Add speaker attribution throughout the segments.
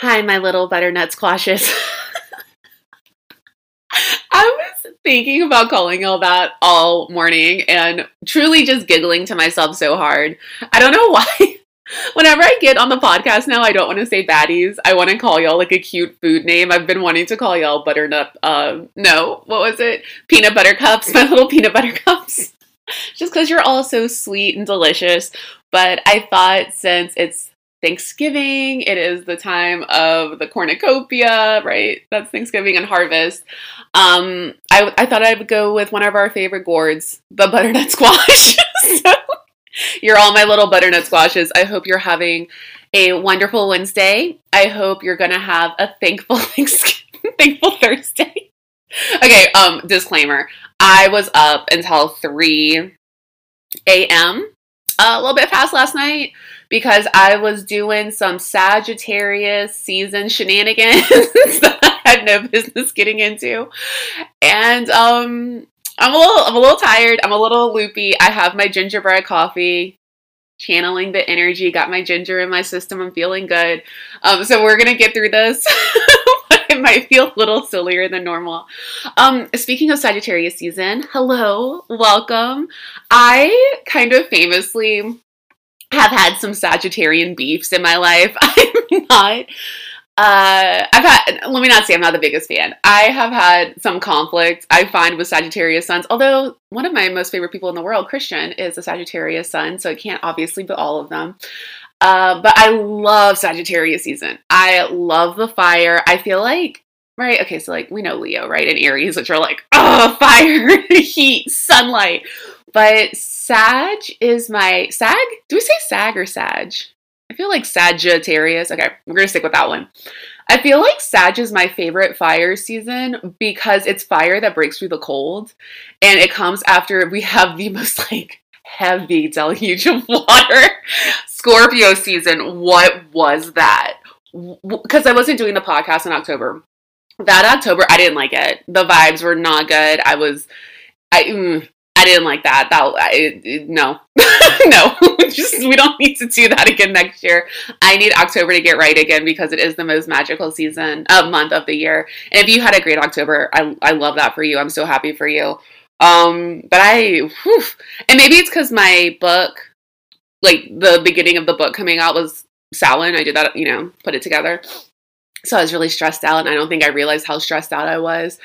Speaker 1: Hi, my little butternut squashes. I was thinking about calling y'all that all morning and truly just giggling to myself so hard. I don't know why. Whenever I get on the podcast now, I don't want to say baddies. I want to call y'all like a cute food name. I've been wanting to call y'all butternut. Um, no, what was it? Peanut butter cups. My little peanut butter cups. Just because you're all so sweet and delicious. But I thought since it's Thanksgiving. It is the time of the cornucopia, right? That's Thanksgiving and harvest. Um, I, I thought I would go with one of our favorite gourds, the butternut squash. so, you're all my little butternut squashes. I hope you're having a wonderful Wednesday. I hope you're gonna have a thankful Thanksgiving, thankful Thursday. okay, um, disclaimer. I was up until 3 a.m. a little bit past last night because I was doing some Sagittarius season shenanigans that I had no business getting into. And um I'm a little I'm a little tired, I'm a little loopy. I have my gingerbread coffee, channeling the energy, got my ginger in my system, I'm feeling good. Um so we're gonna get through this. it might feel a little sillier than normal. Um, speaking of Sagittarius season, hello, welcome. I kind of famously have had some Sagittarian beefs in my life. I'm not. Uh, I've had. Let me not say I'm not the biggest fan. I have had some conflict. I find with Sagittarius suns. Although one of my most favorite people in the world, Christian, is a Sagittarius sun, so it can't obviously be all of them. Uh, but I love Sagittarius season. I love the fire. I feel like right? Okay, so like we know Leo, right? And Aries, which are like, oh, fire, heat, sunlight. But Sag is my Sag. Do we say Sag or Sag? I feel like Sagittarius. Okay, we're gonna stick with that one. I feel like Sag is my favorite fire season because it's fire that breaks through the cold, and it comes after we have the most like heavy deluge of water. Scorpio season. What was that? Because I wasn't doing the podcast in October. That October, I didn't like it. The vibes were not good. I was, I. Mm, didn't like that. That I, no, no. Just we don't need to do that again next year. I need October to get right again because it is the most magical season, uh, month of the year. And if you had a great October, I I love that for you. I'm so happy for you. Um, but I, whew, and maybe it's because my book, like the beginning of the book coming out was Samhain. I did that, you know, put it together. So I was really stressed out, and I don't think I realized how stressed out I was.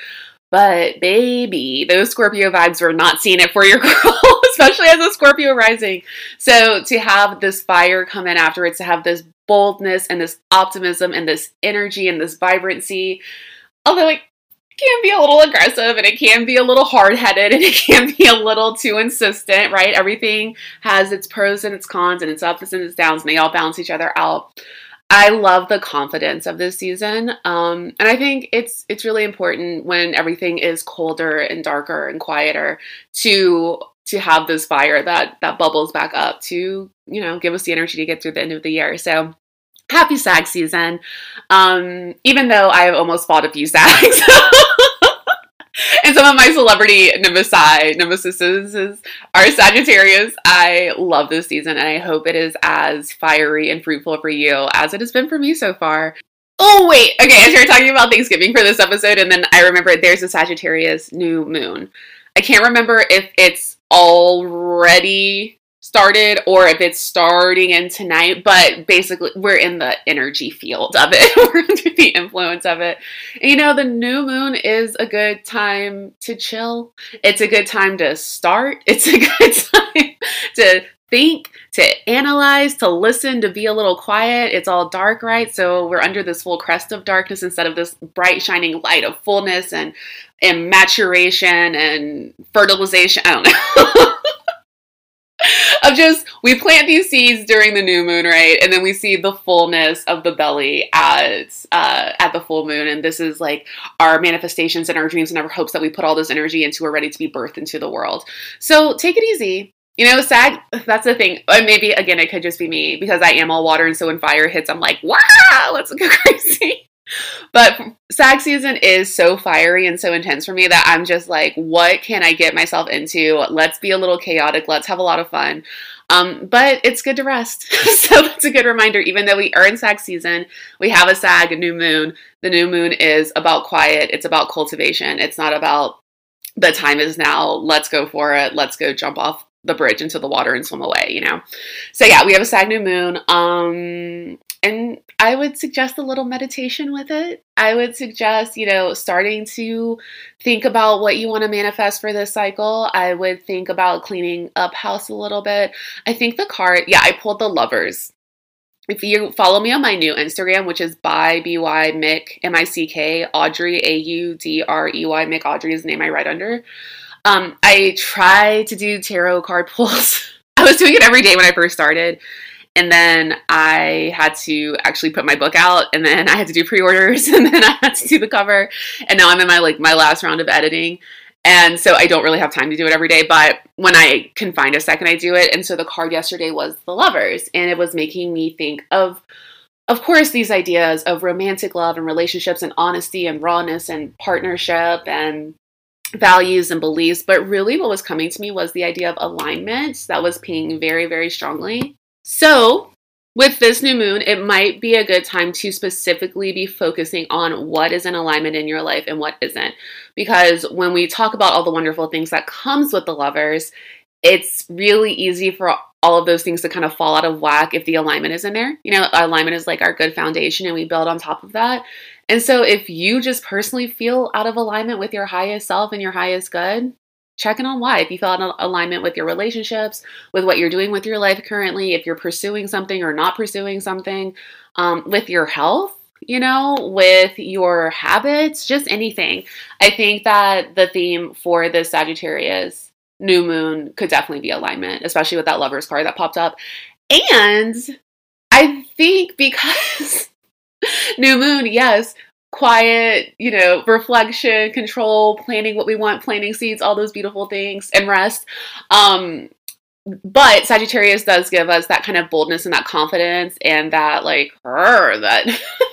Speaker 1: But baby, those Scorpio vibes were not seeing it for your girl, especially as a Scorpio rising. So to have this fire come in afterwards, to have this boldness and this optimism and this energy and this vibrancy, although it can be a little aggressive and it can be a little hard headed and it can be a little too insistent, right? Everything has its pros and its cons and its ups and its downs, and they all balance each other out. I love the confidence of this season, um, and I think it's it's really important when everything is colder and darker and quieter to to have this fire that that bubbles back up to you know give us the energy to get through the end of the year. So happy SAG season, um, even though I have almost fought a few SAGs. and some of my celebrity nemesis, are Sagittarius. I love this season and I hope it is as fiery and fruitful for you as it has been for me so far. Oh, wait. Okay, I started talking about Thanksgiving for this episode, and then I remember there's a Sagittarius new moon. I can't remember if it's already started or if it's starting in tonight, but basically we're in the energy field of it. we're under the influence of it. You know, the new moon is a good time to chill. It's a good time to start. It's a good time to think, to analyze, to listen, to be a little quiet. It's all dark, right? So we're under this full crest of darkness instead of this bright shining light of fullness and and maturation and fertilization. I don't know. Just we plant these seeds during the new moon, right? And then we see the fullness of the belly at uh, at the full moon, and this is like our manifestations and our dreams and our hopes that we put all this energy into are ready to be birthed into the world. So take it easy. You know, sag, that's the thing. Maybe, again, it could just be me because I am all water. And so when fire hits, I'm like, wow, let's go crazy. But SAG season is so fiery and so intense for me that I'm just like, what can I get myself into? Let's be a little chaotic. Let's have a lot of fun. Um, but it's good to rest. so it's a good reminder. Even though we are in SAG season, we have a SAG new moon. The new moon is about quiet. It's about cultivation. It's not about the time is now. Let's go for it. Let's go jump off the bridge into the water and swim away, you know? So yeah, we have a SAG new moon. Um, and I would suggest a little meditation with it. I would suggest, you know, starting to think about what you want to manifest for this cycle. I would think about cleaning up house a little bit. I think the card, yeah, I pulled the lovers. If you follow me on my new Instagram, which is by by Mick M I C K Audrey A U D R E Y Mick Audrey is the name I write under. Um, I try to do tarot card pulls. I was doing it every day when I first started. And then I had to actually put my book out and then I had to do pre-orders and then I had to do the cover. And now I'm in my like my last round of editing. And so I don't really have time to do it every day, but when I can find a second I do it. And so the card yesterday was the lovers and it was making me think of of course these ideas of romantic love and relationships and honesty and rawness and partnership and values and beliefs, but really what was coming to me was the idea of alignment that was pinging very, very strongly. So, with this new moon, it might be a good time to specifically be focusing on what is in alignment in your life and what isn't. Because when we talk about all the wonderful things that comes with the lovers, it's really easy for all of those things to kind of fall out of whack if the alignment is in there. You know, alignment is like our good foundation and we build on top of that. And so if you just personally feel out of alignment with your highest self and your highest good, check in on why. If you feel out of alignment with your relationships, with what you're doing with your life currently, if you're pursuing something or not pursuing something, um, with your health, you know, with your habits, just anything. I think that the theme for this Sagittarius new moon could definitely be alignment, especially with that lover's card that popped up. And I think because new moon, yes, quiet, you know, reflection, control, planning what we want, planting seeds, all those beautiful things, and rest. Um, but Sagittarius does give us that kind of boldness and that confidence and that like her that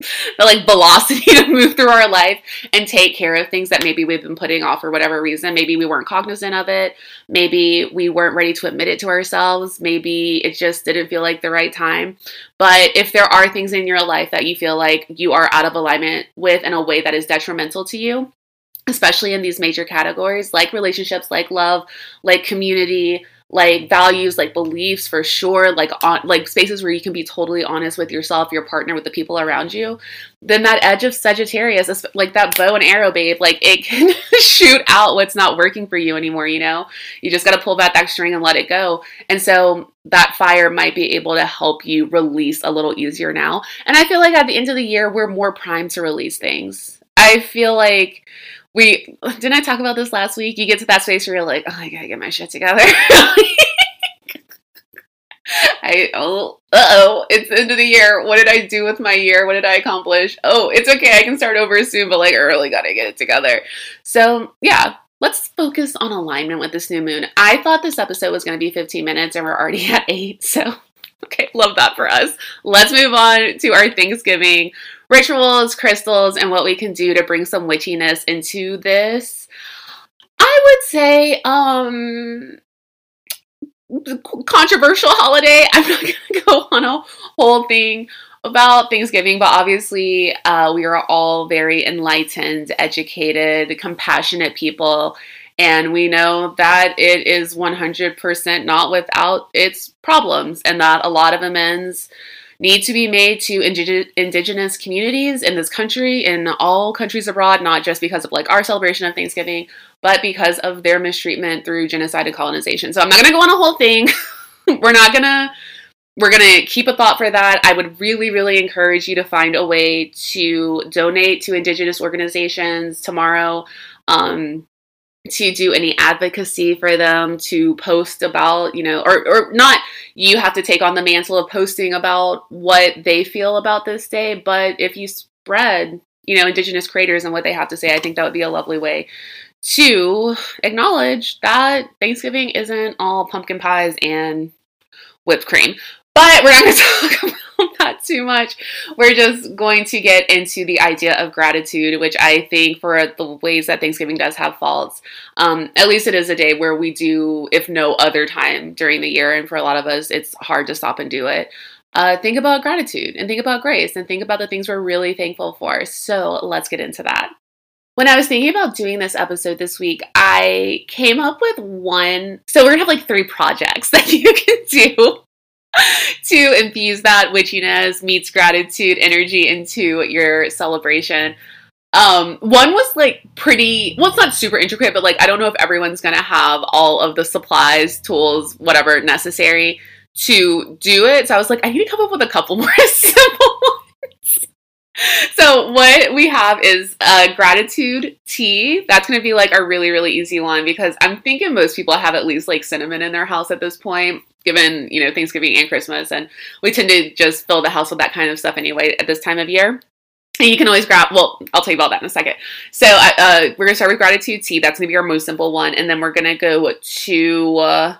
Speaker 1: the like velocity to move through our life and take care of things that maybe we've been putting off for whatever reason. Maybe we weren't cognizant of it. Maybe we weren't ready to admit it to ourselves. Maybe it just didn't feel like the right time. But if there are things in your life that you feel like you are out of alignment with in a way that is detrimental to you, especially in these major categories like relationships, like love, like community, like values, like beliefs for sure, like on like spaces where you can be totally honest with yourself, your partner, with the people around you, then that edge of Sagittarius, like that bow and arrow, babe, like it can shoot out what's not working for you anymore, you know? You just gotta pull back that string and let it go. And so that fire might be able to help you release a little easier now. And I feel like at the end of the year, we're more primed to release things. I feel like we didn't I talk about this last week? You get to that space where you're like, oh, I gotta get my shit together. I oh uh oh, it's the end of the year. What did I do with my year? What did I accomplish? Oh, it's okay. I can start over soon, but like I really gotta get it together. So yeah, let's focus on alignment with this new moon. I thought this episode was gonna be 15 minutes, and we're already at eight. So okay, love that for us. Let's move on to our Thanksgiving rituals, crystals, and what we can do to bring some witchiness into this. I would say, um, controversial holiday. I'm not to go on a whole thing about Thanksgiving, but obviously, uh, we are all very enlightened, educated, compassionate people. And we know that it is 100% not without its problems, and that a lot of amends need to be made to indigenous communities in this country, in all countries abroad, not just because of like our celebration of Thanksgiving, but because of their mistreatment through genocide and colonization. So I'm not gonna go on a whole thing. We're not gonna we're to keep a thought for that. I would really, really encourage you to find a way to donate to Indigenous organizations tomorrow. Um, to do any advocacy for them, to post about, you know, or, or not you have to take on the mantle of posting about what they feel about this day, but if you spread, you know, Indigenous creators and what they have to say, I think that would be a lovely way to acknowledge that Thanksgiving isn't all pumpkin pies and whipped cream. But we're not going to talk about about that too much. We're just going to get into the idea of gratitude, which I think for the ways that Thanksgiving does have faults, um, at least it is a day where we do, if no other time during the year, and for a lot of us, it's hard to stop and do it. Uh, think about gratitude and think about grace and think about the things we're really thankful for. So let's get into that. When I was thinking about doing this episode this week, I came up with one. So we're gonna have like three projects that you can do to infuse that witchiness meets gratitude energy into your celebration. Um, one was like pretty, well, it's not super intricate, but like I don't know if everyone's gonna have all of the supplies, tools, whatever necessary to do it. So I was like, I need to come up with a couple more simple ones. So what we have is a gratitude tea. That's going to be like a really really easy one because I'm thinking most people have at least like cinnamon in their house at this point given, you know, Thanksgiving and Christmas and we tend to just fill the house with that kind of stuff anyway at this time of year. And you can always grab, well, I'll tell you about that in a second. So, uh, uh we're to start with gratitude tea. That's to be our most simple one. And then we're to go to uh,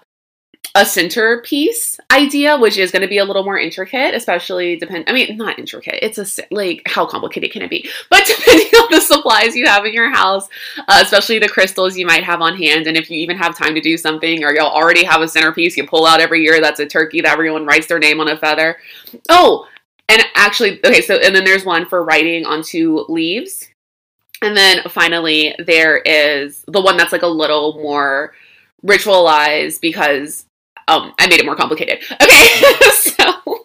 Speaker 1: a centerpiece idea, which is going to be a little more intricate, especially depend. I mean, not intricate. It's a like how complicated can it be? But depending on the supplies you have in your house, uh, especially the crystals you might have on hand, and if you even have time to do something, or you'll already have a centerpiece you pull out every year. That's a turkey that everyone writes their name on a feather. Oh, and actually, okay. So and then there's one for writing onto leaves, and then finally there is the one that's like a little more ritualized because um, I made it more complicated. Okay, so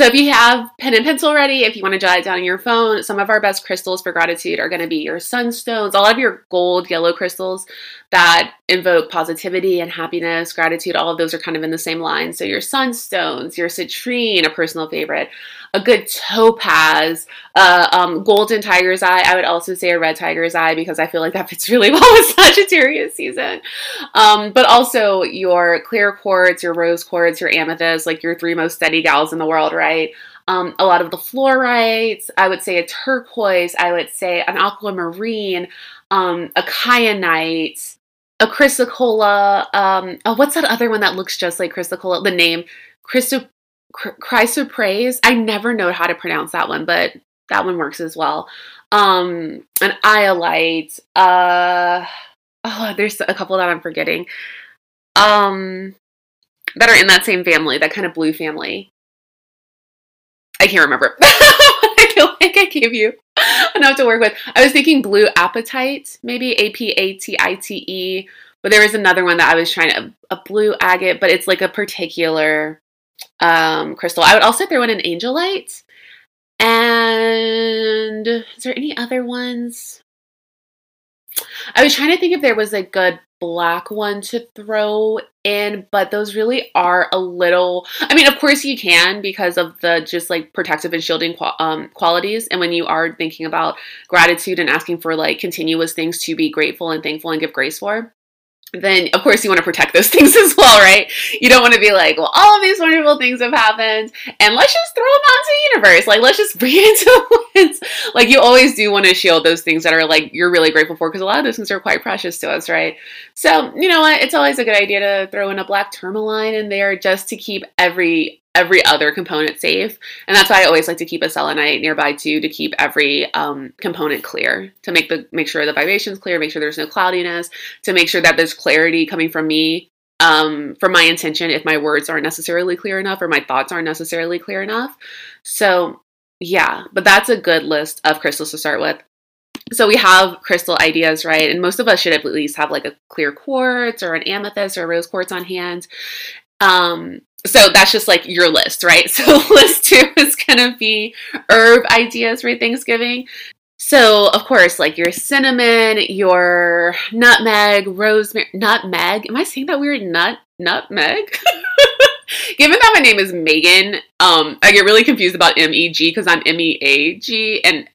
Speaker 1: so if you have pen and pencil ready, if you want to jot it down on your phone, some of our best crystals for gratitude are going to be your sunstones, all of your gold, yellow crystals that invoke positivity and happiness, gratitude. All of those are kind of in the same line. So your sunstones, your citrine, a personal favorite, a good topaz, uh, um, golden tiger's eye. I would also say a red tiger's eye because I feel like that fits really well with Sagittarius season. Um, but also your clear quartz, your rose quartz, your amethyst, like your three most steady gals in the world, right? Um, a lot of the fluorites. I would say a turquoise. I would say an aquamarine, um, a kyanite, a chrysocolla. Um, oh, what's that other one that looks just like chrysocolla? The name chrysoprase. I never know how to pronounce that one, but that one works as well. Um, an iolite. Uh, oh, there's a couple that I'm forgetting. Um, that are in that same family, that kind of blue family. I can't remember. I feel like I gave you enough to work with. I was thinking blue Apatite, maybe A P A T I T E, but there was another one that I was trying to a blue agate, but it's like a particular um, crystal. I would also throw in an angelite. And is there any other ones? I was trying to think if there was a good black one to throw in, but those really are a little. I mean, of course you can because of the just like protective and shielding um, qualities. And when you are thinking about gratitude and asking for like continuous things to be grateful and thankful and give grace for, then of course you want to protect those things as well, right? You don't want to be like, well, all of these wonderful things have happened, and let's just throw them out into the universe. Like, let's just bring it into the. Like, you always do want to shield those things that are like you're really grateful for, because a lot of those things are quite precious to us, right? So, you know what? It's always a good idea to throw in a black tourmaline in there just to keep every every other component safe. And that's why I always like to keep a selenite nearby too, to keep every um, component clear, to make the make sure the vibration's clear, make sure there's no cloudiness, to make sure that there's clarity coming from me um, for my intention if my words aren't necessarily clear enough or my thoughts aren't necessarily clear enough. So yeah, but that's a good list of crystals to start with. So we have crystal ideas, right? And most of us should at least have like a clear quartz or an amethyst or a rose quartz on hand. Um, so that's just like your list, right? So list two is gonna be herb ideas for Thanksgiving. So of course, like your cinnamon, your nutmeg, rosemary, nutmeg. Am I saying that weird? Nut nutmeg. Given that my name is Meagan, um, I get really confused about M E G because I'm M E A G, and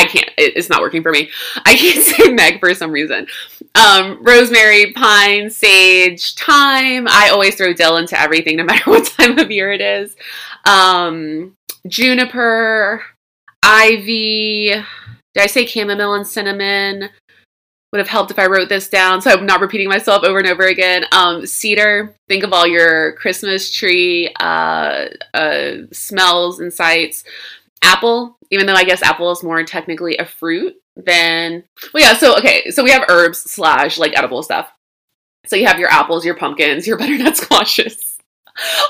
Speaker 1: I can't. It's not working for me. I can't say Meg for some reason. Um, rosemary, pine, sage, thyme. I always throw dill into everything, no matter what time of year it is. Um, juniper, ivy. Did I say chamomile and cinnamon? would have helped if I wrote this down so I'm not repeating myself over and over again. Um, cedar, think of all your Christmas tree uh, uh, smells and sights. Apple, even though I guess apple is more technically a fruit than. Well, yeah, so okay, so we have herbs slash like edible stuff. So you have your apples, your pumpkins, your butternut squashes,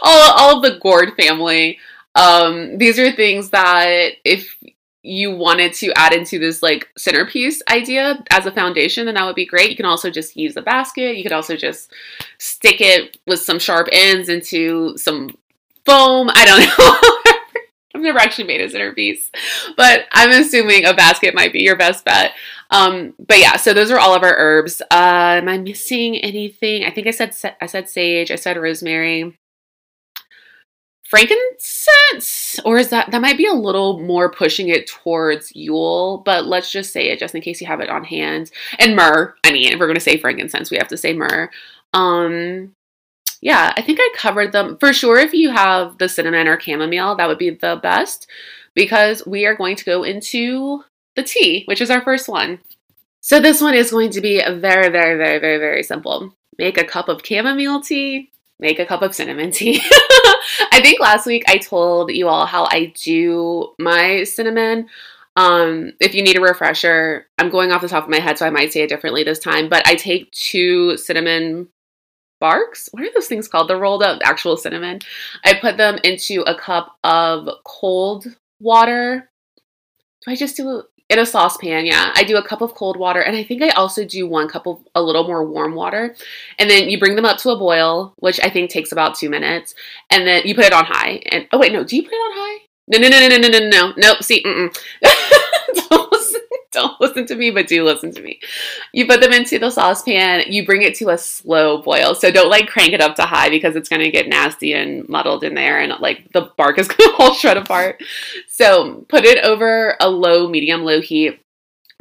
Speaker 1: all, all of the gourd family. Um, these are things that if you wanted to add into this like centerpiece idea as a foundation, then that would be great. You can also just use a basket. You could also just stick it with some sharp ends into some foam. I don't know. I've never actually made a centerpiece, but I'm assuming a basket might be your best bet. Um, but yeah, so those are all of our herbs. Uh, am I missing anything? I think I said I said sage. I said rosemary frankincense or is that that might be a little more pushing it towards yule but let's just say it just in case you have it on hand and myrrh i mean if we're to say frankincense we have to say myrrh um yeah i think i covered them for sure if you have the cinnamon or chamomile that would be the best because we are going to go into the tea which is our first one so this one is going to be very very very very very simple make a cup of chamomile tea make a cup of cinnamon tea. I think last week I told you all how I do my cinnamon. Um, if you need a refresher, I'm going off the top of my head, so I might say it differently this time, but I take two cinnamon barks. What are those things called? The rolled up actual cinnamon. I put them into a cup of cold water. Do I just do in a saucepan, yeah. I do a cup of cold water, and I think I also do one cup of a little more warm water. And then you bring them up to a boil, which I think takes about two minutes. And then you put it on high. And oh wait, no, do you put it on high? No, no, no, no, no, no, no, no. Nope. See. don't listen to me, but do listen to me. You put them into the saucepan, you bring it to a slow boil. So don't like crank it up to high because it's going to get nasty and muddled in there and like the bark is going to all shred apart. So put it over a low, medium, low heat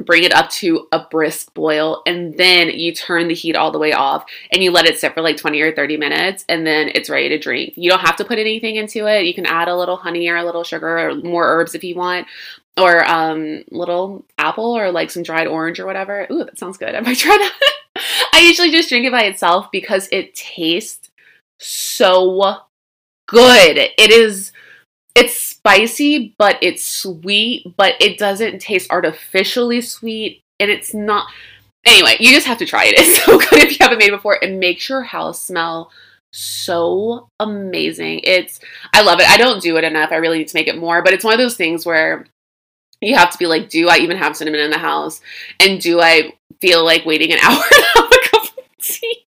Speaker 1: bring it up to a brisk boil and then you turn the heat all the way off and you let it sit for like 20 or 30 minutes and then it's ready to drink. You don't have to put anything into it. You can add a little honey or a little sugar or more herbs if you want or um little apple or like some dried orange or whatever. Ooh, that sounds good. I might try that. I usually just drink it by itself because it tastes so good. It is it's spicy, but it's sweet, but it doesn't taste artificially sweet and it's not Anyway, you just have to try it. It's so good if you haven't made it before and makes your house smell so amazing. It's I love it. I don't do it enough. I really need to make it more, but it's one of those things where you have to be like, do I even have cinnamon in the house? And do I feel like waiting an hour to have a cup of tea?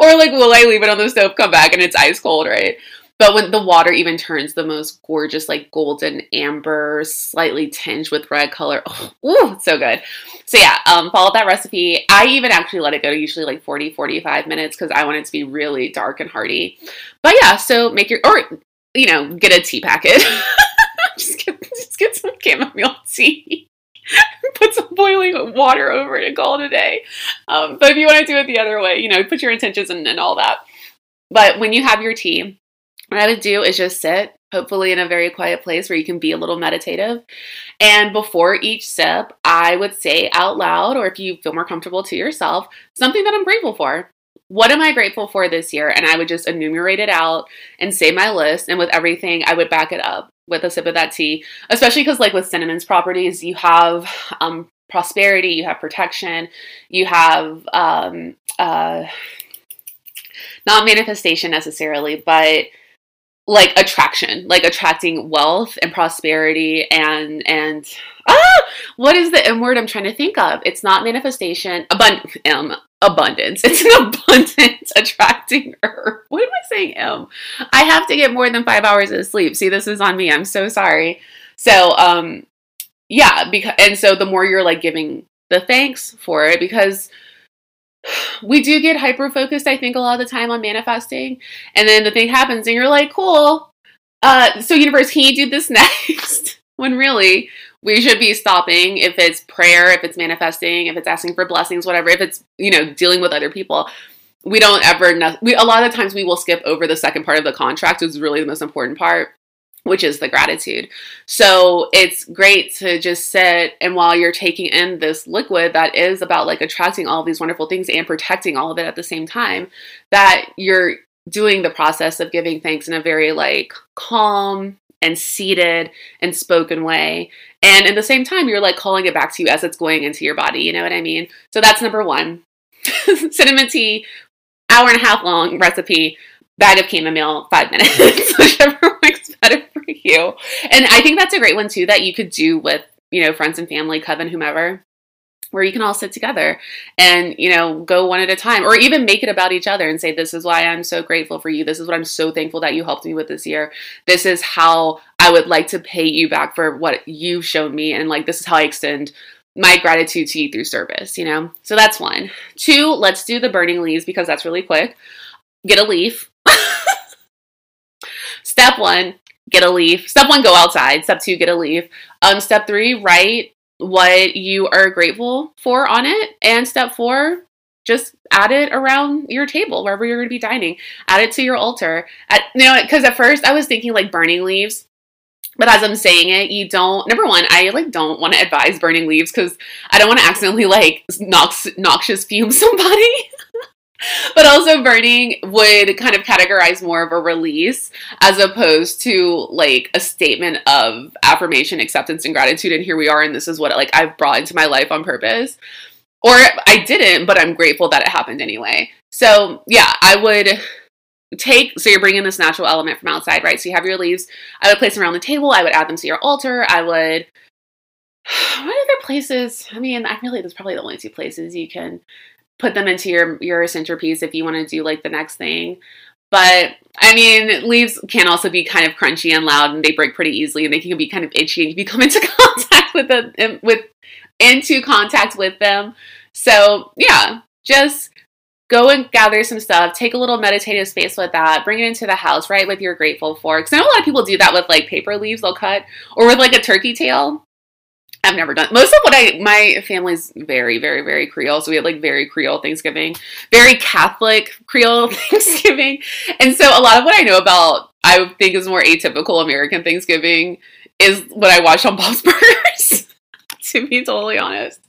Speaker 1: Or like, will I leave it on the stove, come back, and it's ice cold, right? But when the water even turns the most gorgeous, like golden amber, slightly tinged with red color, oh, ooh, so good. So yeah, um, follow that recipe. I even actually let it go to usually like 40, 45 minutes because I want it to be really dark and hearty. But yeah, so make your, or, you know, get a tea packet. just, get, just get some chamomile tea. put some boiling water over it and call it a day. Um, but if you want to do it the other way, you know, put your intentions in and all that. But when you have your tea, what I would do is just sit, hopefully in a very quiet place where you can be a little meditative. And before each sip, I would say out loud, or if you feel more comfortable to yourself, something that I'm grateful for. What am I grateful for this year? And I would just enumerate it out and say my list. And with everything, I would back it up with a sip of that tea, especially because, like with cinnamon's properties, you have um, prosperity, you have protection, you have um, uh, not manifestation necessarily, but like attraction, like attracting wealth and prosperity and and ah, what is the M word I'm trying to think of? It's not manifestation, abund M abundance. It's an abundance attracting herb. What am I saying? M. I have to get more than five hours of sleep. See, this is on me. I'm so sorry. So um, yeah, because and so the more you're like giving the thanks for it because we do get hyper focused, I think, a lot of the time on manifesting. And then the thing happens and you're like, cool. Uh, so, universe, can you do this next? when really we should be stopping if it's prayer, if it's manifesting, if it's asking for blessings, whatever, if it's, you know, dealing with other people. We don't ever, we, a lot of times we will skip over the second part of the contract, which is really the most important part which is the gratitude. So it's great to just sit and while you're taking in this liquid that is about like attracting all these wonderful things and protecting all of it at the same time, that you're doing the process of giving thanks in a very like calm and seated and spoken way. And at the same time, you're like calling it back to you as it's going into your body. You know what I mean? So that's number one. Cinnamon tea, hour and a half long recipe, bag of chamomile, five minutes, whichever works better for you. And I think that's a great one too that you could do with, you know, friends and family, coven, whomever where you can all sit together and you know go one at a time or even make it about each other and say this is why i'm so grateful for you. This is what i'm so thankful that you helped me with this year. This is how i would like to pay you back for what you've shown me and like this is how i extend my gratitude to you through service you know? So that's one. Two let's do the burning leaves because that's really quick. Get a leaf. Step one get a leaf. Step one go outside. Step two get a leaf. Um step three write what you are grateful for on it. And step four, just add it around your table wherever you're going to be dining. Add it to your altar. At, you know, because at first I was thinking like burning leaves. But as I'm saying it, you don't. Number one, I like don't want to advise burning leaves because I don't want to accidentally like nox, noxious fume somebody. but also burning would kind of categorize more of a release as opposed to like a statement of affirmation acceptance and gratitude and here we are and this is what like i've brought into my life on purpose. Or i didn't but i'm grateful that it happened anyway. So yeah i would take so you're bringing this natural element from outside right? So you have your leaves. I would place them around the table. I would add them to your altar. I would what other places? I mean i really there's probably the only two places you can put them into your your centerpiece if you want to do like the next thing. But I mean, leaves can also be kind of crunchy and loud, and they break pretty easily, and they can be kind of itchy if you come into contact with them um, with into contact with them. So yeah, just go and gather some stuff. Take a little meditative space with that. Bring it into the house, right? With you're grateful for. Because I know a lot of people do that with like paper leaves they'll cut, or with like a turkey tail. I've never done most of what I my family's very very very Creole, so we have like very Creole Thanksgiving, very Catholic Creole Thanksgiving, and so a lot of what I know about I think is more atypical American Thanksgiving is what I watched on Bob's Burgers. to be totally honest.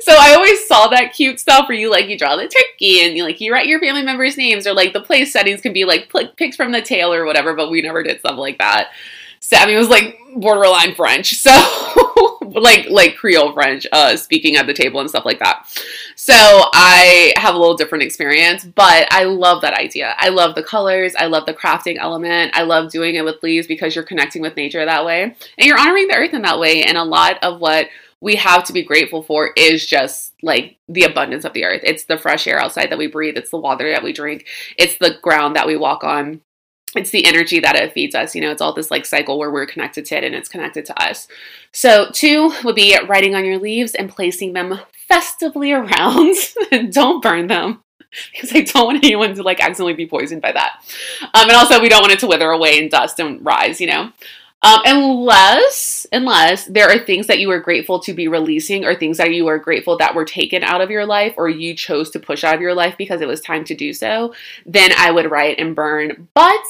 Speaker 1: So I always saw that cute stuff where you like you draw the turkey and you like you write your family members' names or like the place settings can be like picked from the tail or whatever, but we never did stuff like that. Sammy was like borderline French. So like like Creole French, uh, speaking at the table and stuff like that. So I have a little different experience, but I love that idea. I love the colors. I love the crafting element. I love doing it with leaves because you're connecting with nature that way, and you're honoring the earth in that way. And a lot of what we have to be grateful for is just like the abundance of the earth. It's the fresh air outside that we breathe. It's the water that we drink. It's the ground that we walk on it's the energy that it feeds us. You know, it's all this like cycle where we're connected to it and it's connected to us. So, two would be writing on your leaves and placing them festively around. don't burn them because I don't want anyone to like accidentally be poisoned by that. Um, and also, we don't want it to wither away in dust and rise, you know. Um, unless, unless there are things that you are grateful to be releasing, or things that you are grateful that were taken out of your life, or you chose to push out of your life because it was time to do so, then I would write and burn. But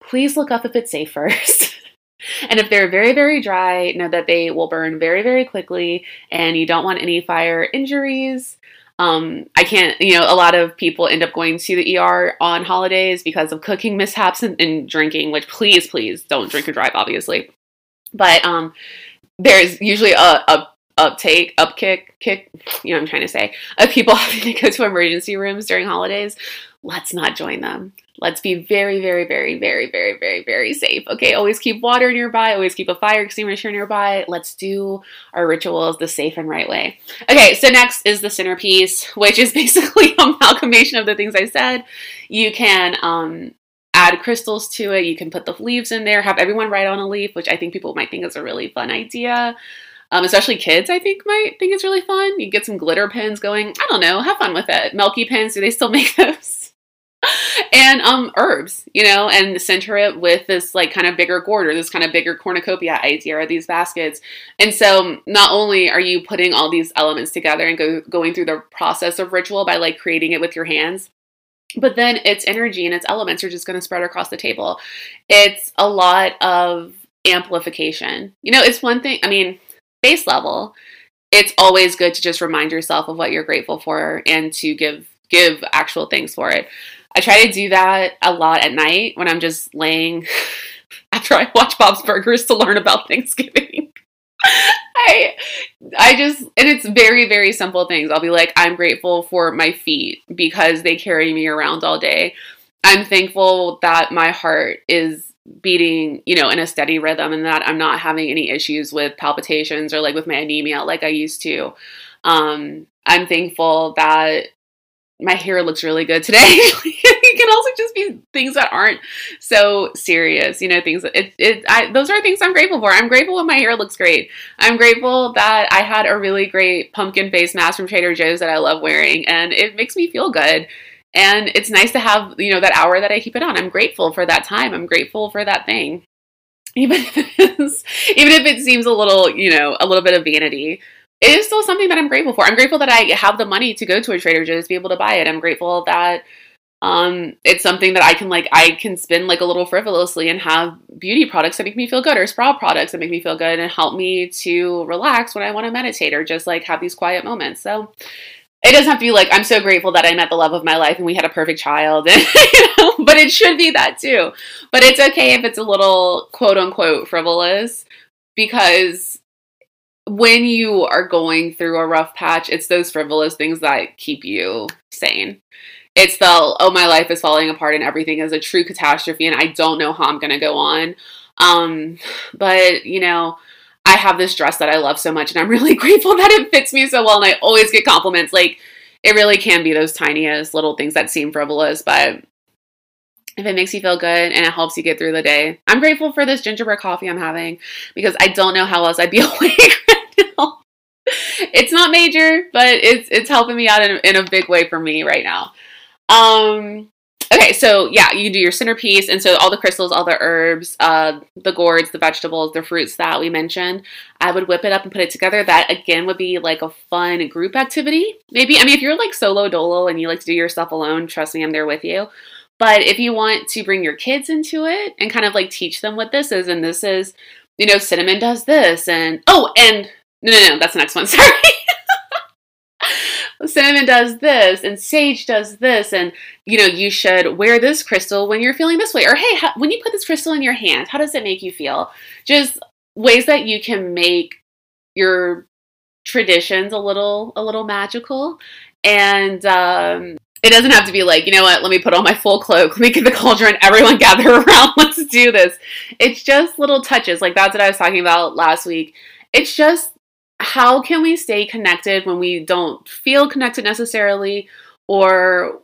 Speaker 1: please look up if it's safe first. and if they're very, very dry, know that they will burn very, very quickly, and you don't want any fire injuries. Um, I can't, you know, a lot of people end up going to the ER on holidays because of cooking mishaps and, and drinking, which please, please don't drink and drive, obviously. But um, there's usually a, a uptake, upkick, kick, you know I'm trying to say, of people having to go to emergency rooms during holidays. Let's not join them. Let's be very, very, very, very, very, very, very safe. Okay, always keep water nearby, always keep a fire extinguisher nearby. Let's do our rituals the safe and right way. Okay, so next is the centerpiece, which is basically amalgamation of the things I said. You can um, add crystals to it. You can put the leaves in there, have everyone write on a leaf, which I think people might think is a really fun idea. Um, especially kids, I think might think it's really fun. You get some glitter pins going. I don't know, have fun with it. Milky pins, do they still make those? And um herbs, you know, and center it with this like kind of bigger gourd or this kind of bigger cornucopia idea or these baskets. And so not only are you putting all these elements together and go, going through the process of ritual by like creating it with your hands, but then its energy and its elements are just going to spread across the table. It's a lot of amplification. You know, it's one thing, I mean, base level, it's always good to just remind yourself of what you're grateful for and to give give actual things for it. I try to do that a lot at night when I'm just laying after I watch Bob's Burgers to learn about Thanksgiving. I I just and it's very very simple things. I'll be like I'm grateful for my feet because they carry me around all day. I'm thankful that my heart is beating, you know, in a steady rhythm and that I'm not having any issues with palpitations or like with my anemia like I used to. Um I'm thankful that my hair looks really good today. it can also just be things that aren't so serious, you know, things that it, it I, those are things I'm grateful for. I'm grateful when my hair looks great. I'm grateful that I had a really great pumpkin face mask from Trader Joe's that I love wearing and it makes me feel good. And it's nice to have, you know, that hour that I keep it on. I'm grateful for that time. I'm grateful for that thing. Even if even if it seems a little, you know, a little bit of vanity it is still something that I'm grateful for. I'm grateful that I have the money to go to a Trader Joe's be able to buy it. I'm grateful that um, it's something that I can like I can spend like a little frivolously and have beauty products that make me feel good or spa products that make me feel good and help me to relax when I want to meditate or just like have these quiet moments. So it doesn't have to be like I'm so grateful that I met the love of my life and we had a perfect child, you know, but it should be that too. But it's okay if it's a little quote unquote frivolous because when you are going through a rough patch, it's those frivolous things that keep you sane. It's the, oh, my life is falling apart and everything is a true catastrophe and I don't know how I'm going to go on. Um, but, you know, I have this dress that I love so much and I'm really grateful that it fits me so well and I always get compliments. Like, it really can be those tiniest little things that seem frivolous, but if it makes you feel good and it helps you get through the day. I'm grateful for this gingerbread coffee I'm having because I don't know how else I'd be awake it's not major, but it's it's helping me out in, in a big way for me right now. Um, okay, so yeah, you do your centerpiece, and so all the crystals, all the herbs, uh, the gourds, the vegetables, the fruits that we mentioned, I would whip it up and put it together. That again would be like a fun group activity. Maybe I mean if you're like solo dolo and you like to do your stuff alone, trust me, I'm there with you. But if you want to bring your kids into it and kind of like teach them what this is, and this is, you know, cinnamon does this, and oh, and no, no, no, that's the next one. Sorry. cinnamon does this and sage does this and you know you should wear this crystal when you're feeling this way or hey how, when you put this crystal in your hand how does it make you feel just ways that you can make your traditions a little a little magical and um, it doesn't have to be like you know what let me put on my full cloak let me get the cauldron everyone gather around let's do this it's just little touches like that's what i was talking about last week it's just how can we stay connected when we don't feel connected necessarily or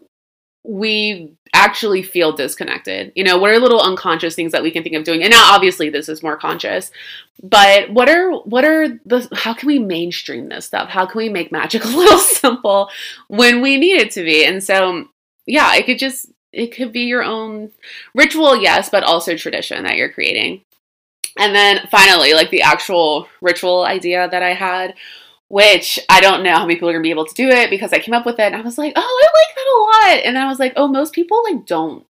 Speaker 1: we actually feel disconnected? You know, what are little unconscious things that we can think of doing? And now obviously this is more conscious. But what are what are the how can we mainstream this stuff? How can we make magic a little simple when we need it to be? And so yeah, it could just it could be your own ritual, yes, but also tradition that you're creating. And then finally, like the actual ritual idea that I had, which I don't know how many people are gonna be able to do it because I came up with it and I was like, oh, I like that a lot. And then I was like, oh, most people like don't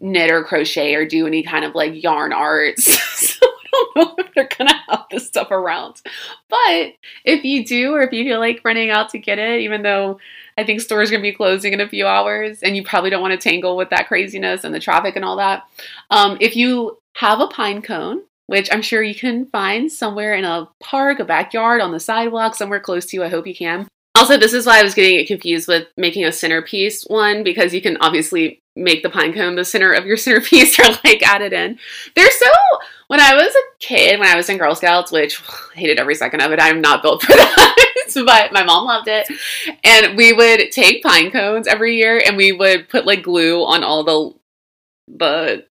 Speaker 1: knit or crochet or do any kind of like yarn arts. so I don't know if they're gonna have this stuff around. But if you do, or if you feel like running out to get it, even though I think stores are gonna be closing in a few hours and you probably don't want to tangle with that craziness and the traffic and all that. Um, if you have a pine cone which I'm sure you can find somewhere in a park, a backyard, on the sidewalk, somewhere close to you. I hope you can. Also, this is why I was getting confused with making a centerpiece one because you can obviously make the pine cone the center of your centerpiece or like add it in. They're so. When I was a kid, when I was in Girl Scouts, which hated every second of it, I'm not built for that, but my mom loved it. And we would take pine cones every year and we would put like glue on all the the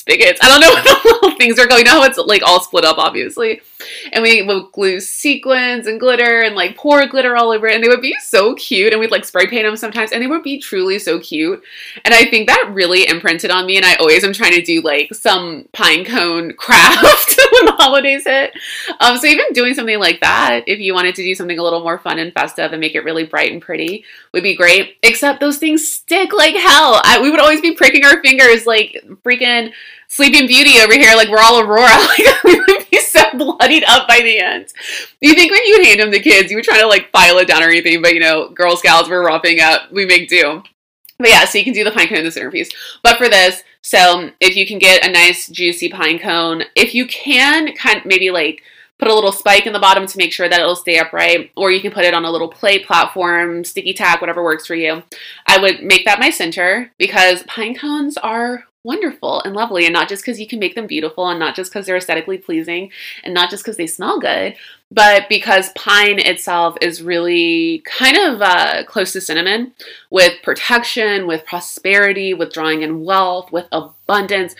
Speaker 1: spigots. I don't know little things are going. Know it's like all split up, obviously. And we would glue sequins and glitter and like pour glitter all over it. And they would be so cute. And we'd like spray paint them sometimes. And they would be truly so cute. And I think that really imprinted on me. And I always am trying to do like some pine cone craft when the holidays hit. Um, so even doing something like that, if you wanted to do something a little more fun and festive and make it really bright and pretty, would be great. Except those things stick like hell. I, we would always be pricking our fingers like freaking Sleeping Beauty over here, like we're all Aurora. Like we would be so bloodied up by the end. You think when you hand them to kids, you were trying to like file it down or anything, but you know, Girl Scouts were roughing up. We make do. But yeah, so you can do the pine cone in the centerpiece. But for this, so if you can get a nice juicy pine cone, if you can kind of maybe like put a little spike in the bottom to make sure that it'll stay upright, or you can put it on a little plate platform, sticky tack, whatever works for you. I would make that my center because pine cones are wonderful and lovely and not just because you can make them beautiful and not just because they're aesthetically pleasing and not just because they smell good but because pine itself is really kind of uh, close to cinnamon with protection with prosperity with drawing in wealth with abundance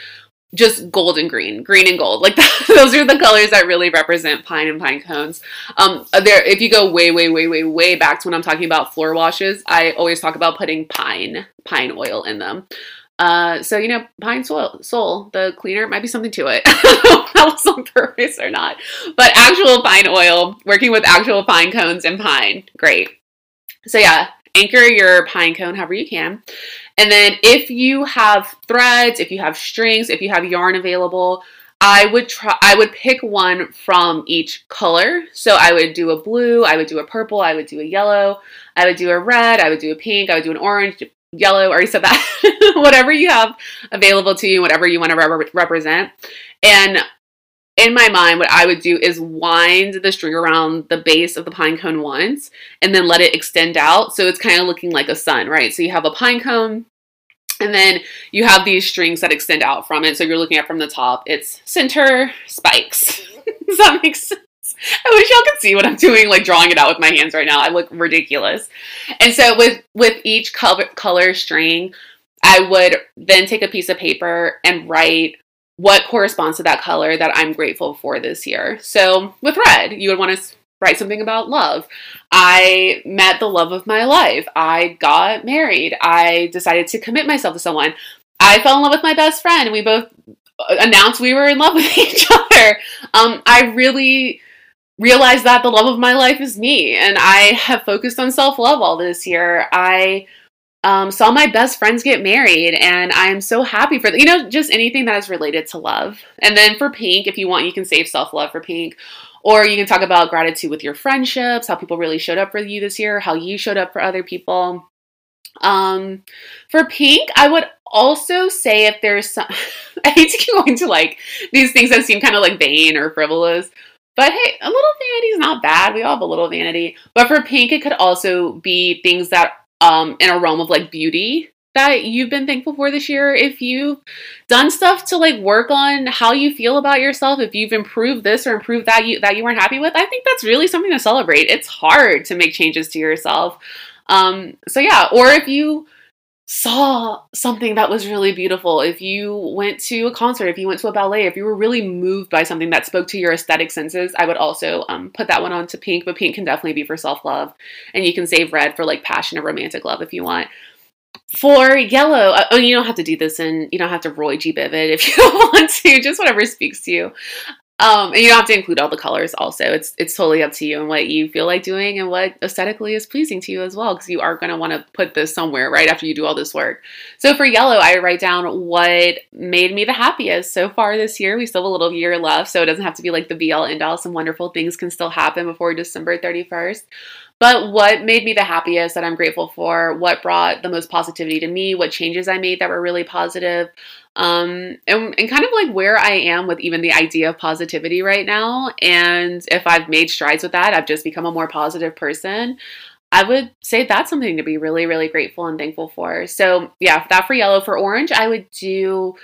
Speaker 1: just gold and green, green and gold. Like those are the colors that really represent pine and pine cones. Um, there, if you go way, way, way, way, way back to when I'm talking about floor washes, I always talk about putting pine, pine oil in them. Uh, so you know, Pine-Sol, the cleaner might be something to it. that was on purpose or not, but actual pine oil, working with actual pine cones and pine, great. So yeah, anchor your pine cone however you can, and then if you have threads, if you have strings, if you have yarn available, I would try. I would pick one from each color. So I would do a blue, I would do a purple, I would do a yellow, I would do a red, I would do a pink, I would do an orange, yellow, already said that, whatever you have available to you, whatever you want to rep- represent. And in my mind, what I would do is wind the string around the base of the pine cone once and then let it extend out. So it's kind of looking like a sun, right? So you have a pine cone and then you have these strings that extend out from it. So you're looking at from the top, it's center spikes. Does that make sense? I wish y'all could see what I'm doing, like drawing it out with my hands right now. I look ridiculous. And so with with each color color string, I would then take a piece of paper and write what corresponds to that color that I'm grateful for this year. So with red, you would want to write something about love. I met the love of my life. I got married. I decided to commit myself to someone. I fell in love with my best friend. We both announced we were in love with each other. Um, I really realized that the love of my life is me and I have focused on self love all this year. I um, saw my best friends get married and I'm so happy for. You know, just anything that is related to love. And then for pink, if you want, you can save self love for pink. Or you can talk about gratitude with your friendships, how people really showed up for you this year, how you showed up for other people. Um, for pink, I would also say if there's some, I hate to keep going to like these things that seem kind of like vain or frivolous, but hey, a little vanity is not bad. We all have a little vanity. But for pink, it could also be things that um in a realm of like beauty that you've been thankful for this year. If you've done stuff to like work on how you feel about yourself, if you've improved this or improved that you that you weren't happy with, I think that's really something to celebrate. It's hard to make changes to yourself. Um, so yeah, or if you saw something that was really beautiful, if you went to a concert, if you went to a ballet, if you were really moved by something that spoke to your aesthetic senses, I would also um, put that one on to pink. But pink can definitely be for self love, and you can save red for like passion or romantic love if you want. For yellow, oh, you don't have to do this, and you don't have to Roy G. Biv if you don't want to. Just whatever speaks to you. Um, and you don't have to include all the colors. Also, it's it's totally up to you and what you feel like doing and what aesthetically is pleasing to you as well. Because you are going to want to put this somewhere right after you do all this work. So for yellow, I write down what made me the happiest so far this year. We still have a little year left, so it doesn't have to be like the be all end all. Some wonderful things can still happen before December thirty first. But what made me the happiest that I'm grateful for, what brought the most positivity to me, what changes I made that were really positive, um, and, and kind of like where I am with even the idea of positivity right now. And if I've made strides with that, I've just become a more positive person. I would say that's something to be really, really grateful and thankful for. So, yeah, that for yellow. For orange, I would do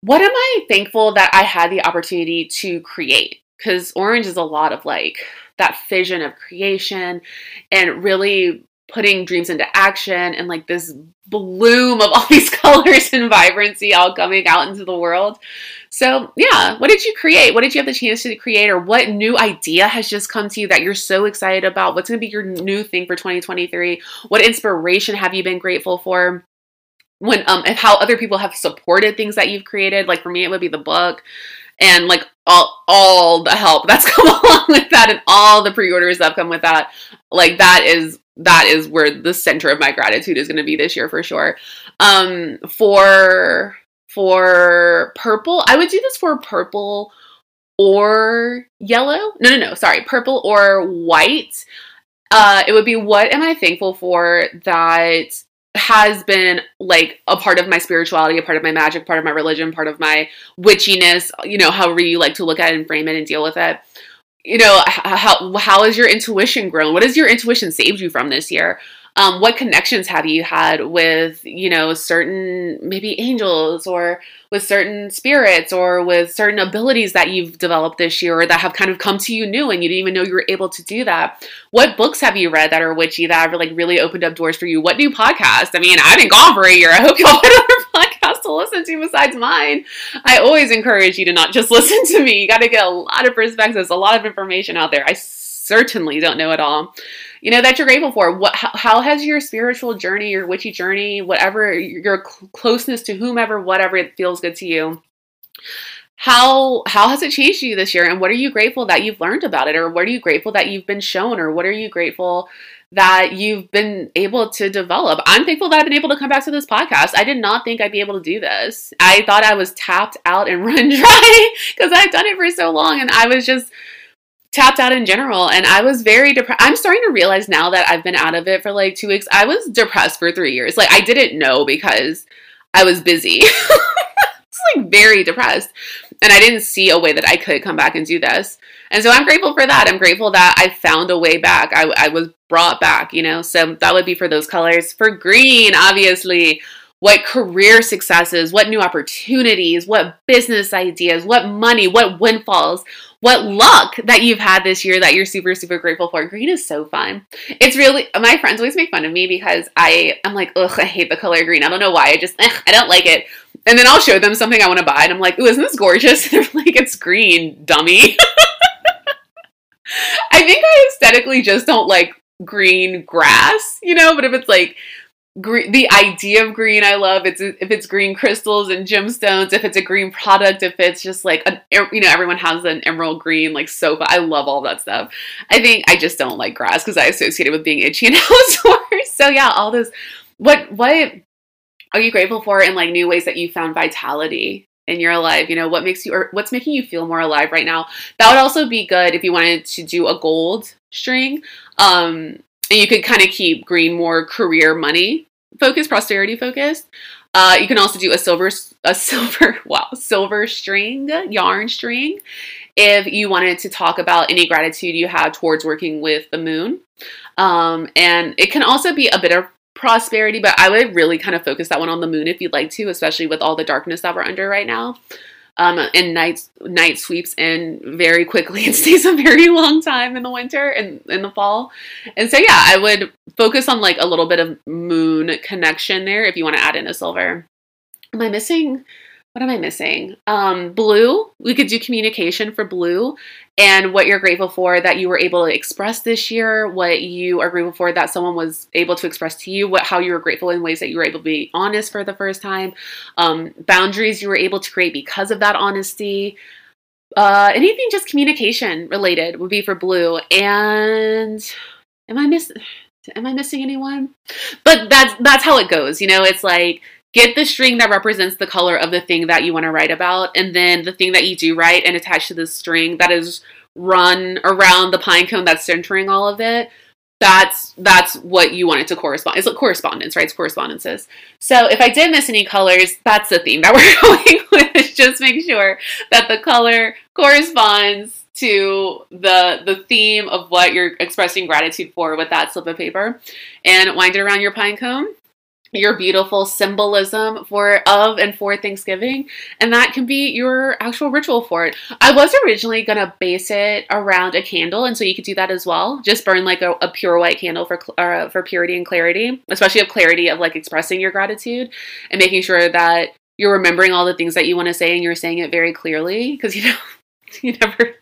Speaker 1: what am I thankful that I had the opportunity to create? Because orange is a lot of like that vision of creation and really putting dreams into action and like this bloom of all these colors and vibrancy all coming out into the world. So, yeah, what did you create? What did you have the chance to create or what new idea has just come to you that you're so excited about? What's going to be your new thing for 2023? What inspiration have you been grateful for? When um and how other people have supported things that you've created. Like for me it would be the book and like all all the help that's come along with that and all the pre-orders that come with that. Like that is that is where the center of my gratitude is going to be this year for sure. Um for for purple, I would do this for purple or yellow. No, no, no, sorry, purple or white. Uh it would be what am I thankful for that has been like a part of my spirituality, a part of my magic, part of my religion, part of my witchiness, you know, however you like to look at it and frame it and deal with it. You know, how how has your intuition grown? What has your intuition saved you from this year? Um, what connections have you had with, you know, certain maybe angels or with certain spirits or with certain abilities that you've developed this year or that have kind of come to you new and you didn't even know you were able to do that? What books have you read that are witchy that have like really opened up doors for you? What new podcasts? I mean, I've been gone for a year. I hope y'all have other podcasts to listen to besides mine. I always encourage you to not just listen to me. You got to get a lot of perspectives, a lot of information out there. I certainly don't know it all you know that you're grateful for. What how, how has your spiritual journey your witchy journey whatever your cl- closeness to whomever whatever it feels good to you how how has it changed you this year? And what are you grateful that you've learned about it? Or what are you grateful that you've been shown? Or what are you grateful that you've been able to develop? I'm thankful that i've been able to come back to this podcast. I did not think i'd be able to do this. I thought i was tapped out and run dry because i've done it for so long. And i was just tapped out in general and i was very depressed i'm starting to realize now that i've been out of it for like two weeks i was depressed for three years. Like i didn't know because i was busy. It's like very depressed and i didn't see a way that i could come back and do this. And so i'm grateful for that. I'm grateful that i found a way back. I, I was brought back you know? So that would be for those colors. For green obviously. What career successes, what new opportunities, what business ideas, what money, what windfalls, what luck that you've had this year that you're super super grateful for. Green is so fun. It's really my friends always make fun of me because I I'm like ugh I hate the color green. I don't know why. I just ugh, I don't like it. And then I'll show them something I want to buy and I'm like, "Ooh, isn't this gorgeous?" They're like, "It's green, dummy." I think I aesthetically just don't like green grass, you know, but if it's like green, the idea of green I love. It's if it's green crystals and gemstones, if it's a green product, if it's just like an you know everyone has an emerald green like sofa. I love all that stuff. I think I just don't like grass because I associate it with being itchy and housewares. So yeah, all those. What what are you grateful for in like new ways that you found vitality in your life? You know, what makes you or what's making you feel more alive right now? That would also be good if you wanted to do a gold string. Um, and you could kind of keep green more career money focused, prosperity focused. Uh, you can also do a silver, a silver, wow, silver string, yarn string, if you wanted to talk about any gratitude you have towards working with the moon. Um, and it can also be a bit of prosperity, but I would really kind of focus that one on the moon if you'd like to, especially with all the darkness that we're under right now um, and night night sweeps in very quickly and stays a very long time in the winter and in the fall. And so yeah, I would focus on like a little bit of moon connection there if you want to add in a silver. Am I missing what am I missing? Um, blue. We could do communication for blue and what you're grateful for that you were able to express this year, what you are grateful for that someone was able to express to you, what how you were grateful in ways that you were able to be honest for the first time, um, boundaries you were able to create because of that honesty. Uh, anything just communication related would be for blue. And am I missing? Am I missing anyone? But that's that's how it goes. You know, it's like get the string that represents the color of the thing that you want to write about and then the thing that you do write and attach to the string that is run around the pine cone that's centering all of it that's that's what you want it to correspond it's like correspondence right? It's correspondences. So if i did miss any colors that's the theme that we're going with just make sure that the color corresponds to the the theme of what you're expressing gratitude for with that slip of paper and wind it around your pine cone your beautiful symbolism for of and for Thanksgiving, and that can be your actual ritual for it. I was originally gonna base it around a candle, and so you could do that as well. Just burn like a, a pure white candle for uh, for purity and clarity, especially of clarity of like expressing your gratitude and making sure that you're remembering all the things that you want to say and you're saying it very clearly because you know you never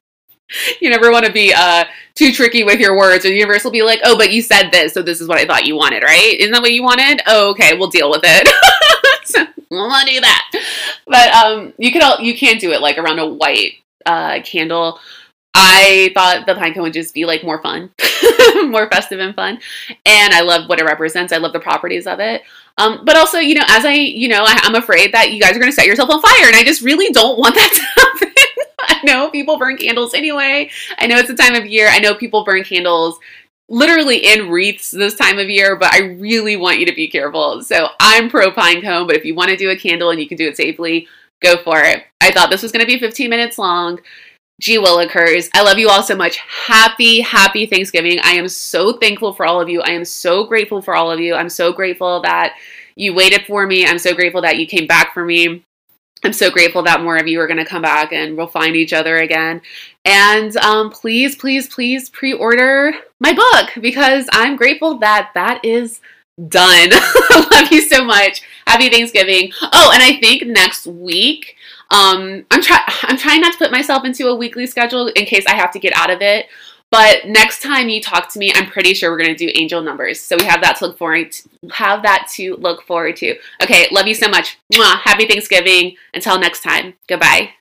Speaker 1: you never want to be uh, too tricky with your words, or the universe will be like, "Oh, but you said this, so this is what I thought you wanted, right? Isn't that what you wanted? Oh, okay, we'll deal with it. we'll not do that." But um, you can you can do it like around a white uh, candle. I thought the pinecone would just be like more fun, more festive and fun. And I love what it represents. I love the properties of it. Um, but also, you know, as I, you know, I, I'm afraid that you guys are going to set yourself on fire. And I just really don't want that to know people burn candles anyway. I know it's the time of year. I know people burn candles literally in wreaths this time of year, but I really want you to be careful. So I'm pro pine cone, but if you want to do a candle and you can do it safely, go for it. I thought this was going to be 15 minutes long. Gee Willikers, I love you all so much. Happy, happy Thanksgiving. I am so thankful for all of you. I am so grateful for all of you. I'm so grateful that you waited for me. I'm so grateful that you came back for me. I'm so grateful that more of you are going to come back and we'll find each other again. And um, please, please, please pre order my book because I'm grateful that that is done. Love you so much. Happy Thanksgiving. Oh, and I think next week, um, I'm trying. I'm trying not to put myself into a weekly schedule in case I have to get out of it. But next time you talk to me, I'm pretty sure we're going to do angel numbers. So we have that to look forward to, have that to look forward to. Okay, love you so much. Mwah. Happy Thanksgiving. Until next time. Goodbye.